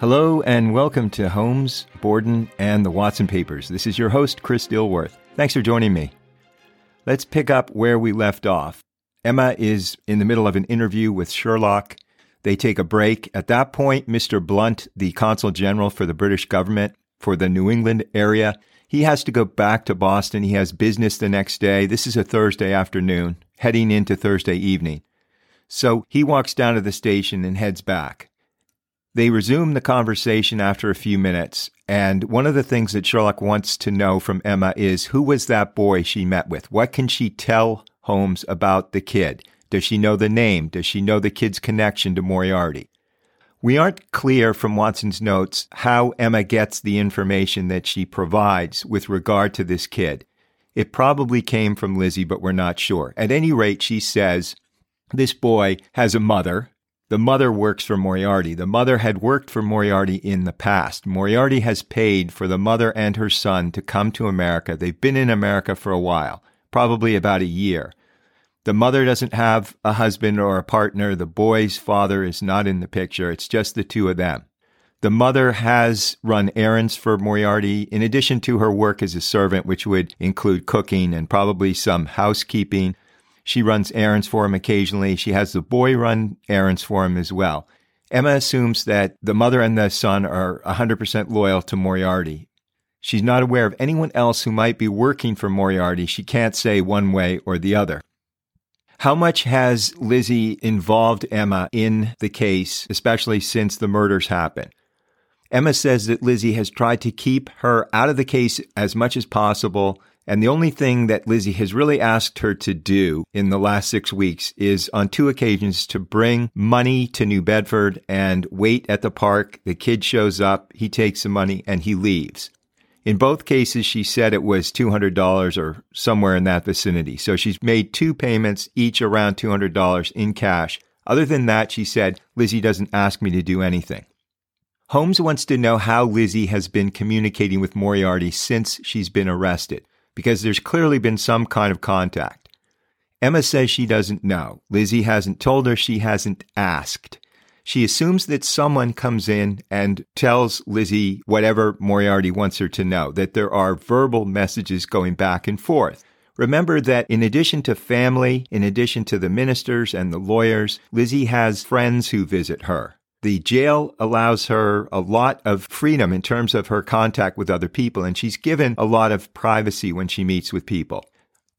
Hello and welcome to Holmes, Borden, and the Watson Papers. This is your host, Chris Dilworth. Thanks for joining me. Let's pick up where we left off. Emma is in the middle of an interview with Sherlock. They take a break. At that point, Mr. Blunt, the consul general for the British government for the New England area, he has to go back to Boston. He has business the next day. This is a Thursday afternoon, heading into Thursday evening. So he walks down to the station and heads back. They resume the conversation after a few minutes, and one of the things that Sherlock wants to know from Emma is who was that boy she met with? What can she tell Holmes about the kid? Does she know the name? Does she know the kid's connection to Moriarty? We aren't clear from Watson's notes how Emma gets the information that she provides with regard to this kid. It probably came from Lizzie, but we're not sure. At any rate, she says this boy has a mother. The mother works for Moriarty. The mother had worked for Moriarty in the past. Moriarty has paid for the mother and her son to come to America. They've been in America for a while, probably about a year. The mother doesn't have a husband or a partner. The boy's father is not in the picture. It's just the two of them. The mother has run errands for Moriarty in addition to her work as a servant, which would include cooking and probably some housekeeping. She runs errands for him occasionally. She has the boy run errands for him as well. Emma assumes that the mother and the son are 100% loyal to Moriarty. She's not aware of anyone else who might be working for Moriarty. She can't say one way or the other. How much has Lizzie involved Emma in the case, especially since the murders happened? Emma says that Lizzie has tried to keep her out of the case as much as possible. And the only thing that Lizzie has really asked her to do in the last six weeks is on two occasions to bring money to New Bedford and wait at the park. The kid shows up, he takes the money, and he leaves. In both cases, she said it was $200 or somewhere in that vicinity. So she's made two payments, each around $200 in cash. Other than that, she said, Lizzie doesn't ask me to do anything. Holmes wants to know how Lizzie has been communicating with Moriarty since she's been arrested, because there's clearly been some kind of contact. Emma says she doesn't know. Lizzie hasn't told her, she hasn't asked. She assumes that someone comes in and tells Lizzie whatever Moriarty wants her to know, that there are verbal messages going back and forth. Remember that in addition to family, in addition to the ministers and the lawyers, Lizzie has friends who visit her. The jail allows her a lot of freedom in terms of her contact with other people, and she's given a lot of privacy when she meets with people.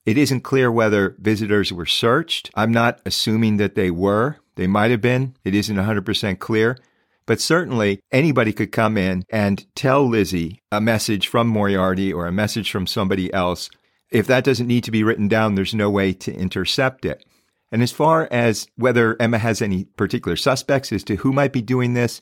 It isn't clear whether visitors were searched. I'm not assuming that they were. They might have been. It isn't 100% clear. But certainly anybody could come in and tell Lizzie a message from Moriarty or a message from somebody else. If that doesn't need to be written down, there's no way to intercept it. And as far as whether Emma has any particular suspects as to who might be doing this,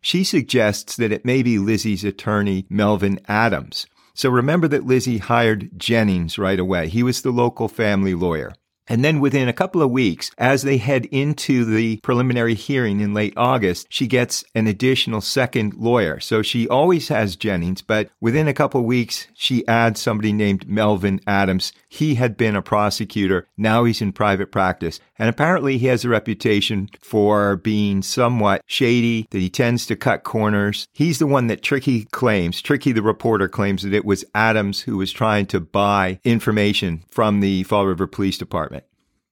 she suggests that it may be Lizzie's attorney, Melvin Adams. So remember that Lizzie hired Jennings right away. He was the local family lawyer. And then within a couple of weeks, as they head into the preliminary hearing in late August, she gets an additional second lawyer. So she always has Jennings, but within a couple of weeks, she adds somebody named Melvin Adams. He had been a prosecutor. Now he's in private practice. And apparently he has a reputation for being somewhat shady, that he tends to cut corners. He's the one that Trickey claims, Trickey the reporter claims that it was Adams who was trying to buy information from the Fall River Police Department.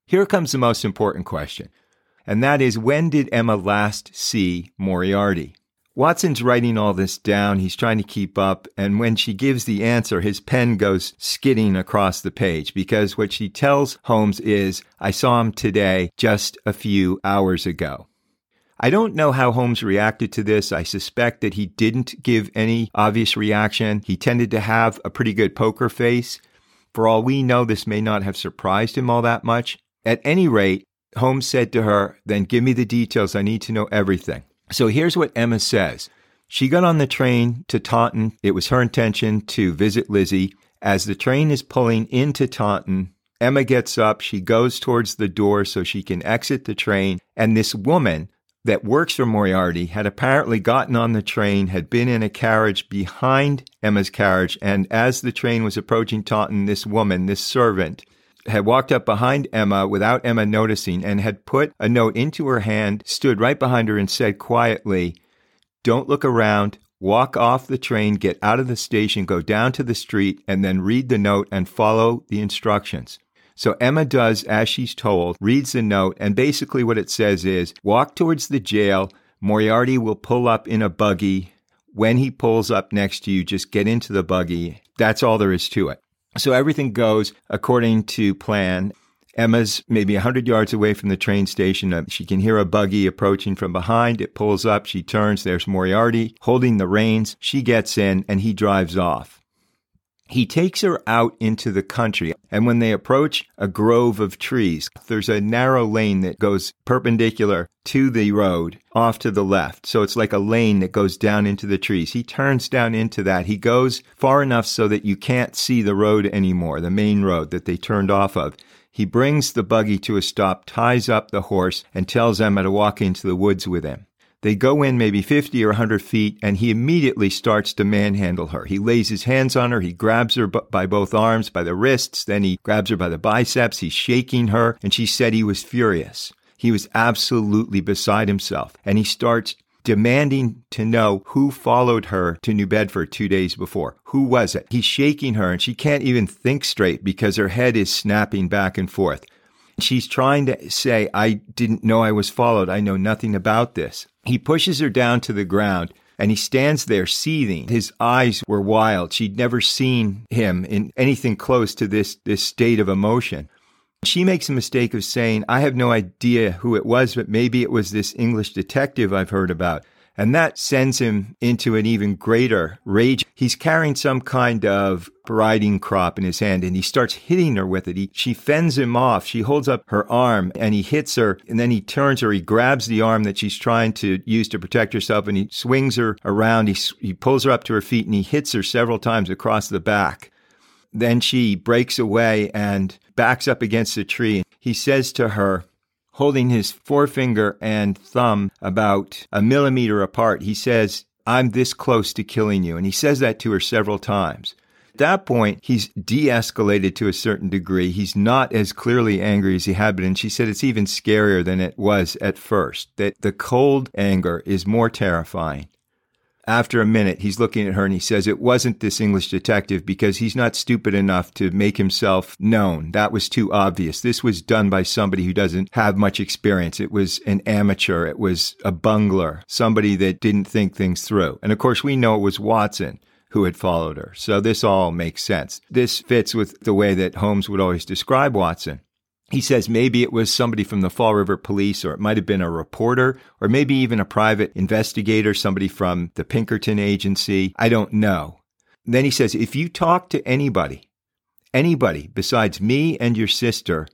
Here comes the most important question, and that is when did Emma last see Moriarty? Watson's writing all this down. He's trying to keep up. And when she gives the answer, his pen goes skidding across the page because what she tells Holmes is, I saw him today just a few hours ago. I don't know how Holmes reacted to this. I suspect that he didn't give any obvious reaction. He tended to have a pretty good poker face. For all we know, this may not have surprised him all that much. At any rate, Holmes said to her, Then give me the details. I need to know everything. So here's what Emma says. She got on the train to Taunton. It was her intention to visit Lizzie. As the train is pulling into Taunton, Emma gets up. She goes towards the door so she can exit the train. And this woman that works for Moriarty had apparently gotten on the train, had been in a carriage behind Emma's carriage. And as the train was approaching Taunton, this woman, this servant, had walked up behind Emma without Emma noticing and had put a note into her hand, stood right behind her, and said quietly, don't look around, walk off the train, get out of the station, go down to the street, and then read the note and follow the instructions. So Emma does as she's told, reads the note, and basically what it says is walk towards the jail. Moriarty will pull up in a buggy. When he pulls up next to you, just get into the buggy. That's all there is to it. So everything goes according to plan. Emma's maybe 100 yards away from the train station. Uh, she can hear a buggy approaching from behind. It pulls up. She turns. There's Moriarty holding the reins. She gets in and he drives off. He takes her out into the country, and when they approach a grove of trees, there's a narrow lane that goes perpendicular to the road off to the left. So it's like a lane that goes down into the trees. He turns down into that. He goes far enough so that you can't see the road anymore, the main road that they turned off of. He brings the buggy to a stop, ties up the horse, and tells Emma to walk into the woods with him. They go in maybe 50 or 100 feet, and he immediately starts to manhandle her. He lays his hands on her. He grabs her by both arms, by the wrists. Then he grabs her by the biceps. He's shaking her, and she said he was furious. He was absolutely beside himself. And he starts demanding to know who followed her to New Bedford two days before. Who was it? He's shaking her and she can't even think straight because her head is snapping back and forth. She's trying to say, I didn't know I was followed. I know nothing about this. He pushes her down to the ground and he stands there seething. His eyes were wild. She'd never seen him in anything close to this, this state of emotion. She makes a mistake of saying, I have no idea who it was, but maybe it was this English detective I've heard about. And that sends him into an even greater rage. He's carrying some kind of riding crop in his hand and he starts hitting her with it. He, she fends him off. She holds up her arm and he hits her and then he turns her. He grabs the arm that she's trying to use to protect herself and he swings her around. He, he pulls her up to her feet and he hits her several times across the back. Then she breaks away and backs up against a tree. He says to her, holding his forefinger and thumb about a millimeter apart, he says, I'm this close to killing you. And he says that to her several times. At that point, he's de escalated to a certain degree. He's not as clearly angry as he had been. And she said it's even scarier than it was at first, that the cold anger is more terrifying. After a minute, he's looking at her and he says, It wasn't this English detective because he's not stupid enough to make himself known. That was too obvious. This was done by somebody who doesn't have much experience. It was an amateur. It was a bungler, somebody that didn't think things through. And of course, we know it was Watson who had followed her. So this all makes sense. This fits with the way that Holmes would always describe Watson. He says maybe it was somebody from the Fall River Police, or it might have been a reporter, or maybe even a private investigator, somebody from the Pinkerton Agency. I don't know. Then he says, if you talk to anybody, anybody besides me and your sister,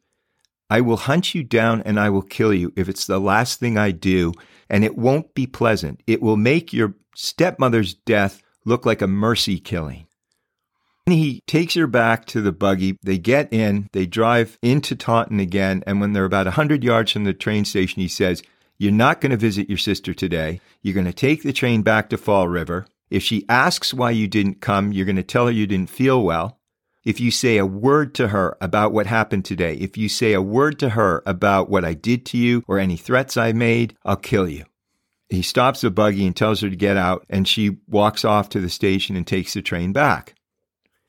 I will hunt you down and I will kill you if it's the last thing I do, and it won't be pleasant. It will make your stepmother's death look like a mercy killing. He takes her back to the buggy. They get in, they drive into Taunton again, and when they're about 100 yards from the train station, he says, You're not going to visit your sister today. You're going to take the train back to Fall River. If she asks why you didn't come, you're going to tell her you didn't feel well. If you say a word to her about what happened today, if you say a word to her about what I did to you or any threats I made, I'll kill you. He stops the buggy and tells her to get out, and she walks off to the station and takes the train back.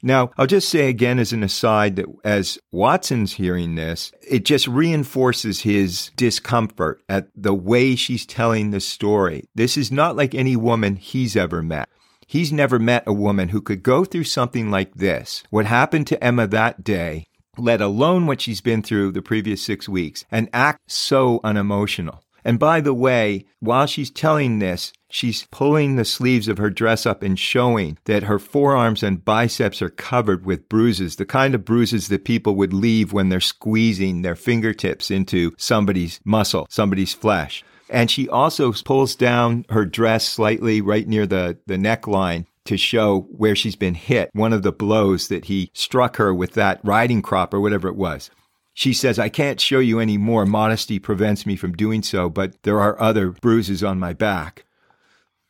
Now, I'll just say again as an aside that as Watson's hearing this, it just reinforces his discomfort at the way she's telling the story. This is not like any woman he's ever met. He's never met a woman who could go through something like this. What happened to Emma that day, let alone what she's been through the previous six weeks, and act so unemotional. And by the way, while she's telling this, she's pulling the sleeves of her dress up and showing that her forearms and biceps are covered with bruises, the kind of bruises that people would leave when they're squeezing their fingertips into somebody's muscle, somebody's flesh. And she also pulls down her dress slightly right near the, the neckline to show where she's been hit, one of the blows that he struck her with that riding crop or whatever it was. She says, I can't show you any more. Modesty prevents me from doing so, but there are other bruises on my back.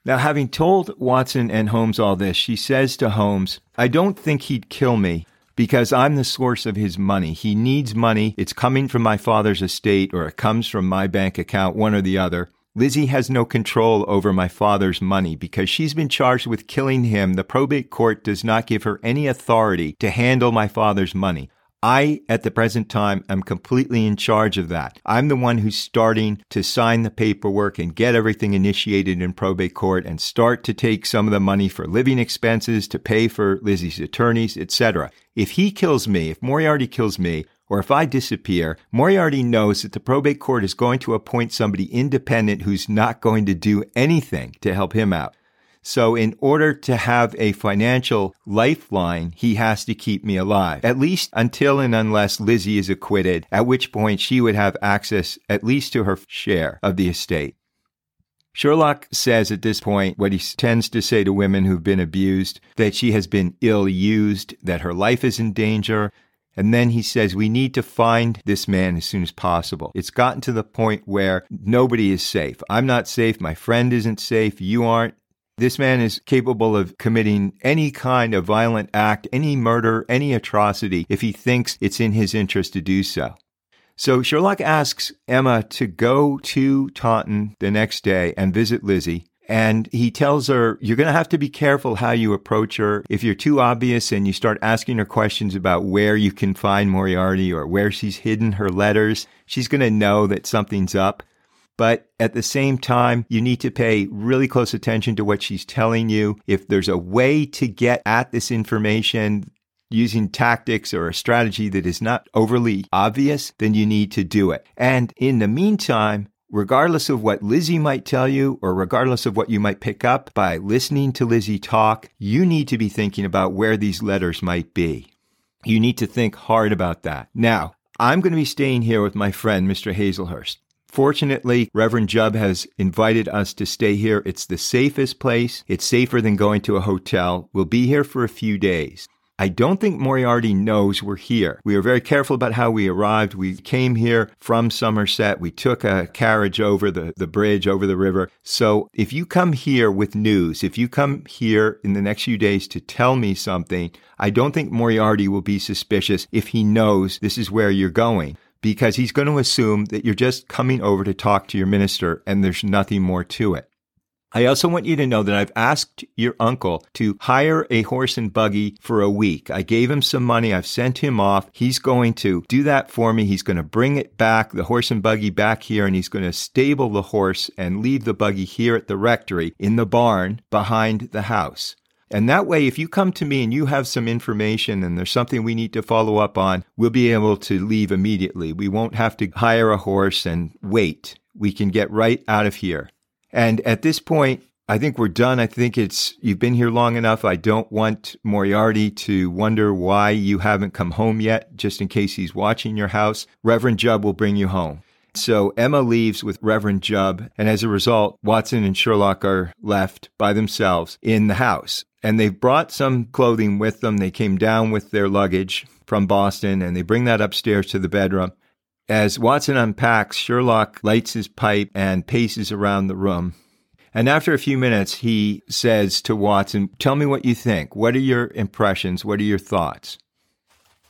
Now, having told Watson and Holmes all this, she says to Holmes, I don't think he'd kill me because I'm the source of his money. He needs money. It's coming from my father's estate or it comes from my bank account, one or the other. Lizzie has no control over my father's money because she's been charged with killing him. The probate court does not give her any authority to handle my father's money. I, at the present time, am completely in charge of that. I'm the one who's starting to sign the paperwork and get everything initiated in probate court and start to take some of the money for living expenses to pay for Lizzie's attorneys, etc. If he kills me, if Moriarty kills me, or if I disappear, Moriarty knows that the probate court is going to appoint somebody independent who's not going to do anything to help him out. So, in order to have a financial lifeline, he has to keep me alive, at least until and unless Lizzie is acquitted, at which point she would have access at least to her share of the estate. Sherlock says at this point what he tends to say to women who've been abused that she has been ill used, that her life is in danger. And then he says, We need to find this man as soon as possible. It's gotten to the point where nobody is safe. I'm not safe. My friend isn't safe. You aren't. This man is capable of committing any kind of violent act, any murder, any atrocity, if he thinks it's in his interest to do so. So Sherlock asks Emma to go to Taunton the next day and visit Lizzie. And he tells her, you're going to have to be careful how you approach her. If you're too obvious and you start asking her questions about where you can find Moriarty or where she's hidden her letters, she's going to know that something's up. But at the same time, you need to pay really close attention to what she's telling you. If there's a way to get at this information using tactics or a strategy that is not overly obvious, then you need to do it. And in the meantime, regardless of what Lizzie might tell you or regardless of what you might pick up by listening to Lizzie talk, you need to be thinking about where these letters might be. You need to think hard about that. Now, I'm going to be staying here with my friend, Mr. Hazelhurst. Fortunately, Reverend Jubb has invited us to stay here. It's the safest place. It's safer than going to a hotel. We'll be here for a few days. I don't think Moriarty knows we're here. We were very careful about how we arrived. We came here from Somerset. We took a carriage over the, the bridge, over the river. So if you come here with news, if you come here in the next few days to tell me something, I don't think Moriarty will be suspicious if he knows this is where you're going because he's going to assume that you're just coming over to talk to your minister and there's nothing more to it. I also want you to know that I've asked your uncle to hire a horse and buggy for a week. I gave him some money. I've sent him off. He's going to do that for me. He's going to bring it back, the horse and buggy back here, and he's going to stable the horse and leave the buggy here at the rectory in the barn behind the house. And that way, if you come to me and you have some information and there's something we need to follow up on, we'll be able to leave immediately. We won't have to hire a horse and wait. We can get right out of here. And at this point, I think we're done. I think it's, you've been here long enough. I don't want Moriarty to wonder why you haven't come home yet, just in case he's watching your house. Reverend Jubb will bring you home. So Emma leaves with Reverend Jubb, and as a result, Watson and Sherlock are left by themselves in the house and they've brought some clothing with them. They came down with their luggage from Boston and they bring that upstairs to the bedroom. As Watson unpacks, Sherlock lights his pipe and paces around the room. And after a few minutes, he says to Watson, Tell me what you think. What are your impressions? What are your thoughts?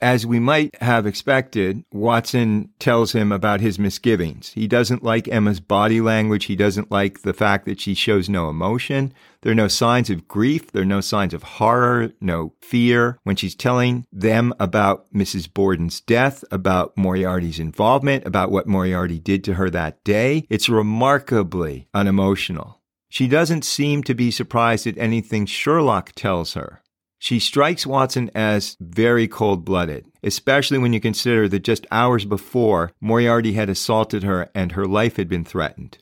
As we might have expected, Watson tells him about his misgivings. He doesn't like Emma's body language. He doesn't like the fact that she shows no emotion. There are no signs of grief. There are no signs of horror, no fear. When she's telling them about Mrs. Borden's death, about Moriarty's involvement, about what Moriarty did to her that day, it's remarkably unemotional. She doesn't seem to be surprised at anything Sherlock tells her. She strikes Watson as very cold blooded, especially when you consider that just hours before, Moriarty had assaulted her and her life had been threatened.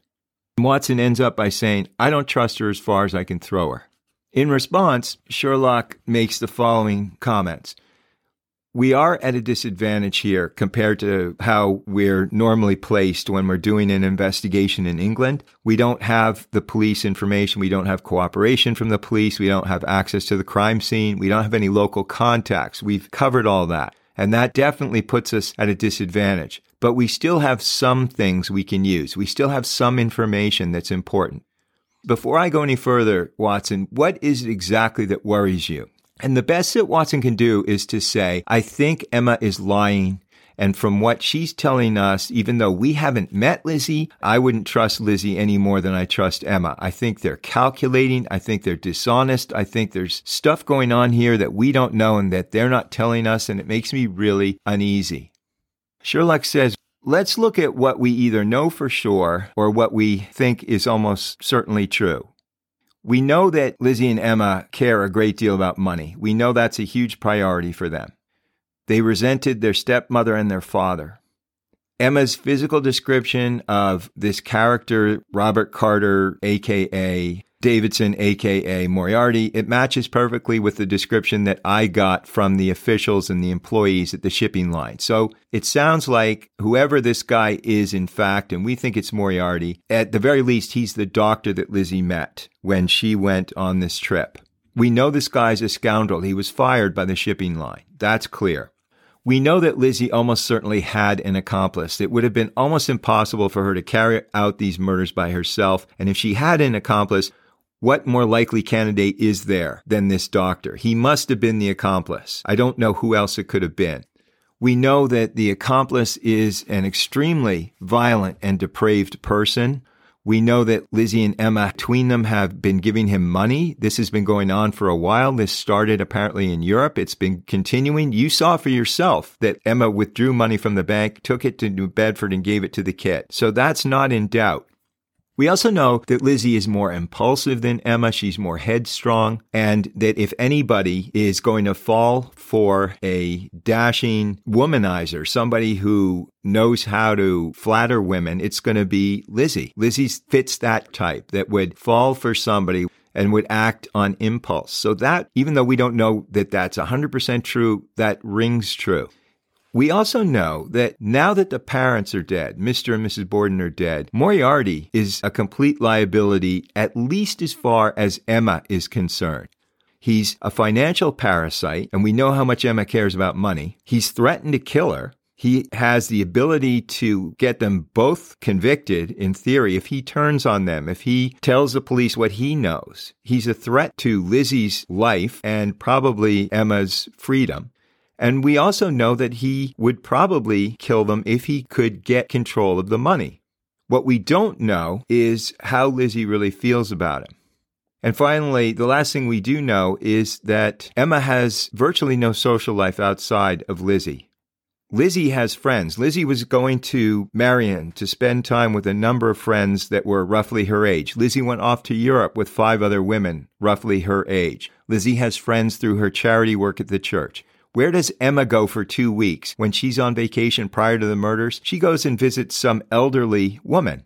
Watson ends up by saying, I don't trust her as far as I can throw her. In response, Sherlock makes the following comments we are at a disadvantage here compared to how we're normally placed when we're doing an investigation in England. We don't have the police information. We don't have cooperation from the police. We don't have access to the crime scene. We don't have any local contacts. We've covered all that. And that definitely puts us at a disadvantage. But we still have some things we can use. We still have some information that's important. Before I go any further, Watson, what is it exactly that worries you? And the best that Watson can do is to say, I think Emma is lying And from what she's telling us, even though we haven't met Lizzie, I wouldn't trust Lizzie any more than I trust Emma. I think they're calculating. I think they're dishonest. I think there's stuff going on here that we don't know and that they're not telling us. And it makes me really uneasy. Sherlock says, Let's look at what we either know for sure or what we think is almost certainly true. We know that Lizzie and Emma care a great deal about money. We know that's a huge priority for them. They resented their stepmother and their father. Emma's physical description of this character, Robert Carter, aka Davidson, aka Moriarty, it matches perfectly with the description that I got from the officials and the employees at the shipping line. So it sounds like whoever this guy is, in fact, and we think it's Moriarty, at the very least, he's the doctor that Lizzie met when she went on this trip. We know this guy's a scoundrel. He was fired by the shipping line. That's clear. We know that Lizzie almost certainly had an accomplice. It would have been almost impossible for her to carry out these murders by herself. And if she had an accomplice, what more likely candidate is there than this doctor? He must have been the accomplice. I don't know who else it could have been. We know that the accomplice is an extremely violent and depraved person. We know that Lizzie and Emma, between them, have been giving him money. This has been going on for a while. This started apparently in Europe. It's been continuing. You saw for yourself that Emma withdrew money from the bank, took it to New Bedford, and gave it to the kid. So that's not in doubt. We also know that Lizzie is more impulsive than Emma. She's more headstrong. And that if anybody is going to fall for a dashing womanizer, somebody who knows how to flatter women, it's going to be Lizzie. Lizzie fits that type that would fall for somebody and would act on impulse. So that, even though we don't know that that's 100% true, that rings true. We also know that now that the parents are dead, Mr. and Mrs. Borden are dead, Moriarty is a complete liability at least as far as Emma is concerned. He's a financial parasite, and we know how much Emma cares about money. He's threatened to kill her. He has the ability to get them both convicted in theory if he turns on them, if he tells the police what he knows. He's a threat to Lizzie's life and probably Emma's freedom. And we also know that he would probably kill them if he could get control of the money. What we don't know is how Lizzie really feels about him. And finally, the last thing we do know is that Emma has virtually no social life outside of Lizzie. Lizzie has friends. Lizzie was going to Marion to spend time with a number of friends that were roughly her age. Lizzie went off to Europe with five other women roughly her age. Lizzie has friends through her charity work at the church. Where does Emma go for two weeks? When she's on vacation prior to the murders, she goes and visits some elderly woman,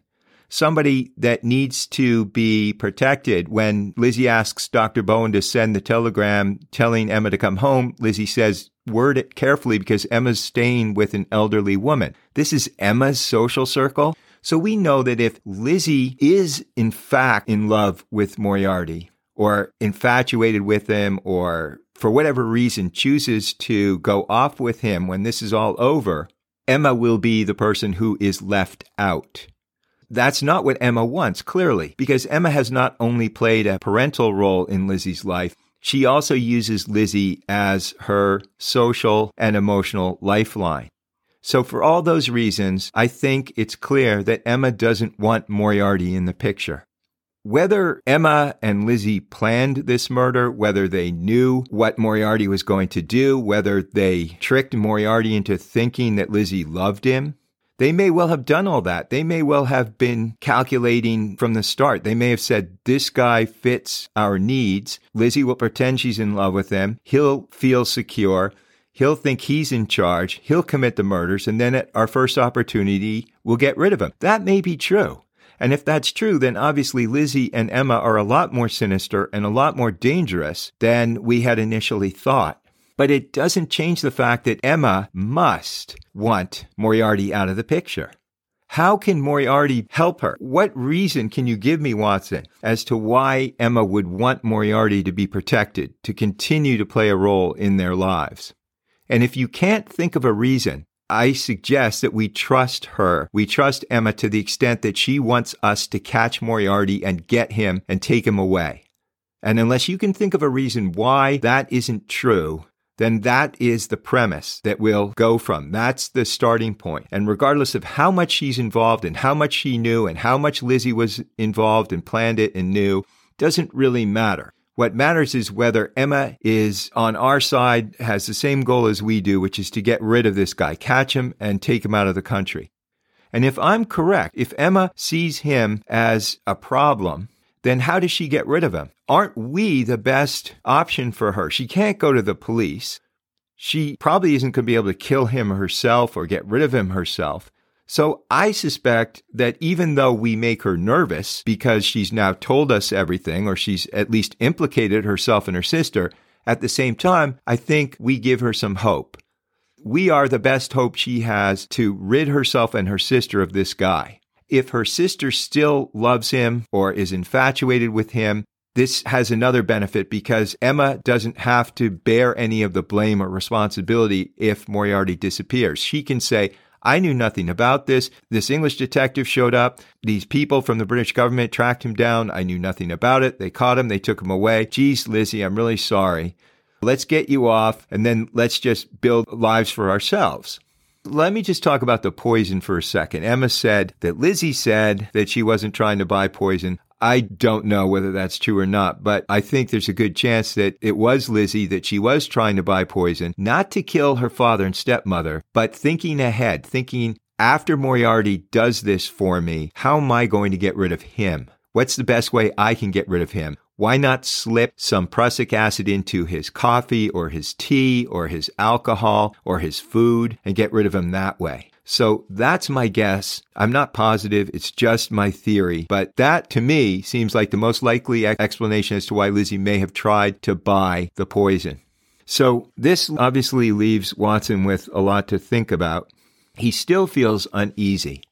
somebody that needs to be protected. When Lizzie asks Dr. Bowen to send the telegram telling Emma to come home, Lizzie says, word it carefully because Emma's staying with an elderly woman. This is Emma's social circle. So we know that if Lizzie is in fact in love with Moriarty or infatuated with him or for whatever reason, chooses to go off with him when this is all over, Emma will be the person who is left out. That's not what Emma wants, clearly, because Emma has not only played a parental role in Lizzie's life, she also uses Lizzie as her social and emotional lifeline. So, for all those reasons, I think it's clear that Emma doesn't want Moriarty in the picture. Whether Emma and Lizzie planned this murder, whether they knew what Moriarty was going to do, whether they tricked Moriarty into thinking that Lizzie loved him, they may well have done all that. They may well have been calculating from the start. They may have said, This guy fits our needs. Lizzie will pretend she's in love with him. He'll feel secure. He'll think he's in charge. He'll commit the murders. And then at our first opportunity, we'll get rid of him. That may be true. And if that's true, then obviously Lizzie and Emma are a lot more sinister and a lot more dangerous than we had initially thought. But it doesn't change the fact that Emma must want Moriarty out of the picture. How can Moriarty help her? What reason can you give me, Watson, as to why Emma would want Moriarty to be protected, to continue to play a role in their lives? And if you can't think of a reason, I suggest that we trust her. We trust Emma to the extent that she wants us to catch Moriarty and get him and take him away. And unless you can think of a reason why that isn't true, then that is the premise that we'll go from. That's the starting point. And regardless of how much she's involved and how much she knew and how much Lizzie was involved and planned it and knew, doesn't really matter. What matters is whether Emma is on our side, has the same goal as we do, which is to get rid of this guy, catch him and take him out of the country. And if I'm correct, if Emma sees him as a problem, then how does she get rid of him? Aren't we the best option for her? She can't go to the police. She probably isn't going to be able to kill him herself or get rid of him herself. So I suspect that even though we make her nervous because she's now told us everything, or she's at least implicated herself and her sister, at the same time, I think we give her some hope. We are the best hope she has to rid herself and her sister of this guy. If her sister still loves him or is infatuated with him, this has another benefit because Emma doesn't have to bear any of the blame or responsibility if Moriarty disappears. She can say, I knew nothing about this. This English detective showed up. These people from the British government tracked him down. I knew nothing about it. They caught him. They took him away. Geez, Lizzie, I'm really sorry. Let's get you off and then let's just build lives for ourselves. Let me just talk about the poison for a second. Emma said that Lizzie said that she wasn't trying to buy poison. I don't know whether that's true or not, but I think there's a good chance that it was Lizzie that she was trying to buy poison, not to kill her father and stepmother, but thinking ahead, thinking after Moriarty does this for me, how am I going to get rid of him? What's the best way I can get rid of him? Why not slip some prussic acid into his coffee or his tea or his alcohol or his food and get rid of him that way? So that's my guess. I'm not positive. It's just my theory. But that to me seems like the most likely explanation as to why Lizzie may have tried to buy the poison. So this obviously leaves Watson with a lot to think about. He still feels uneasy.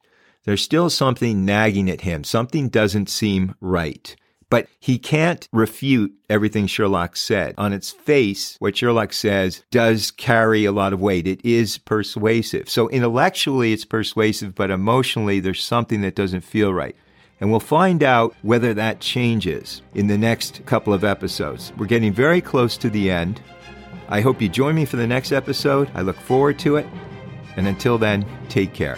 There's still something nagging at him. Something doesn't seem right. But he can't refute everything Sherlock said. On its face, what Sherlock says does carry a lot of weight. It is persuasive. So intellectually, it's persuasive, but emotionally, there's something that doesn't feel right. And we'll find out whether that changes in the next couple of episodes. We're getting very close to the end. I hope you join me for the next episode. I look forward to it. And until then, take care.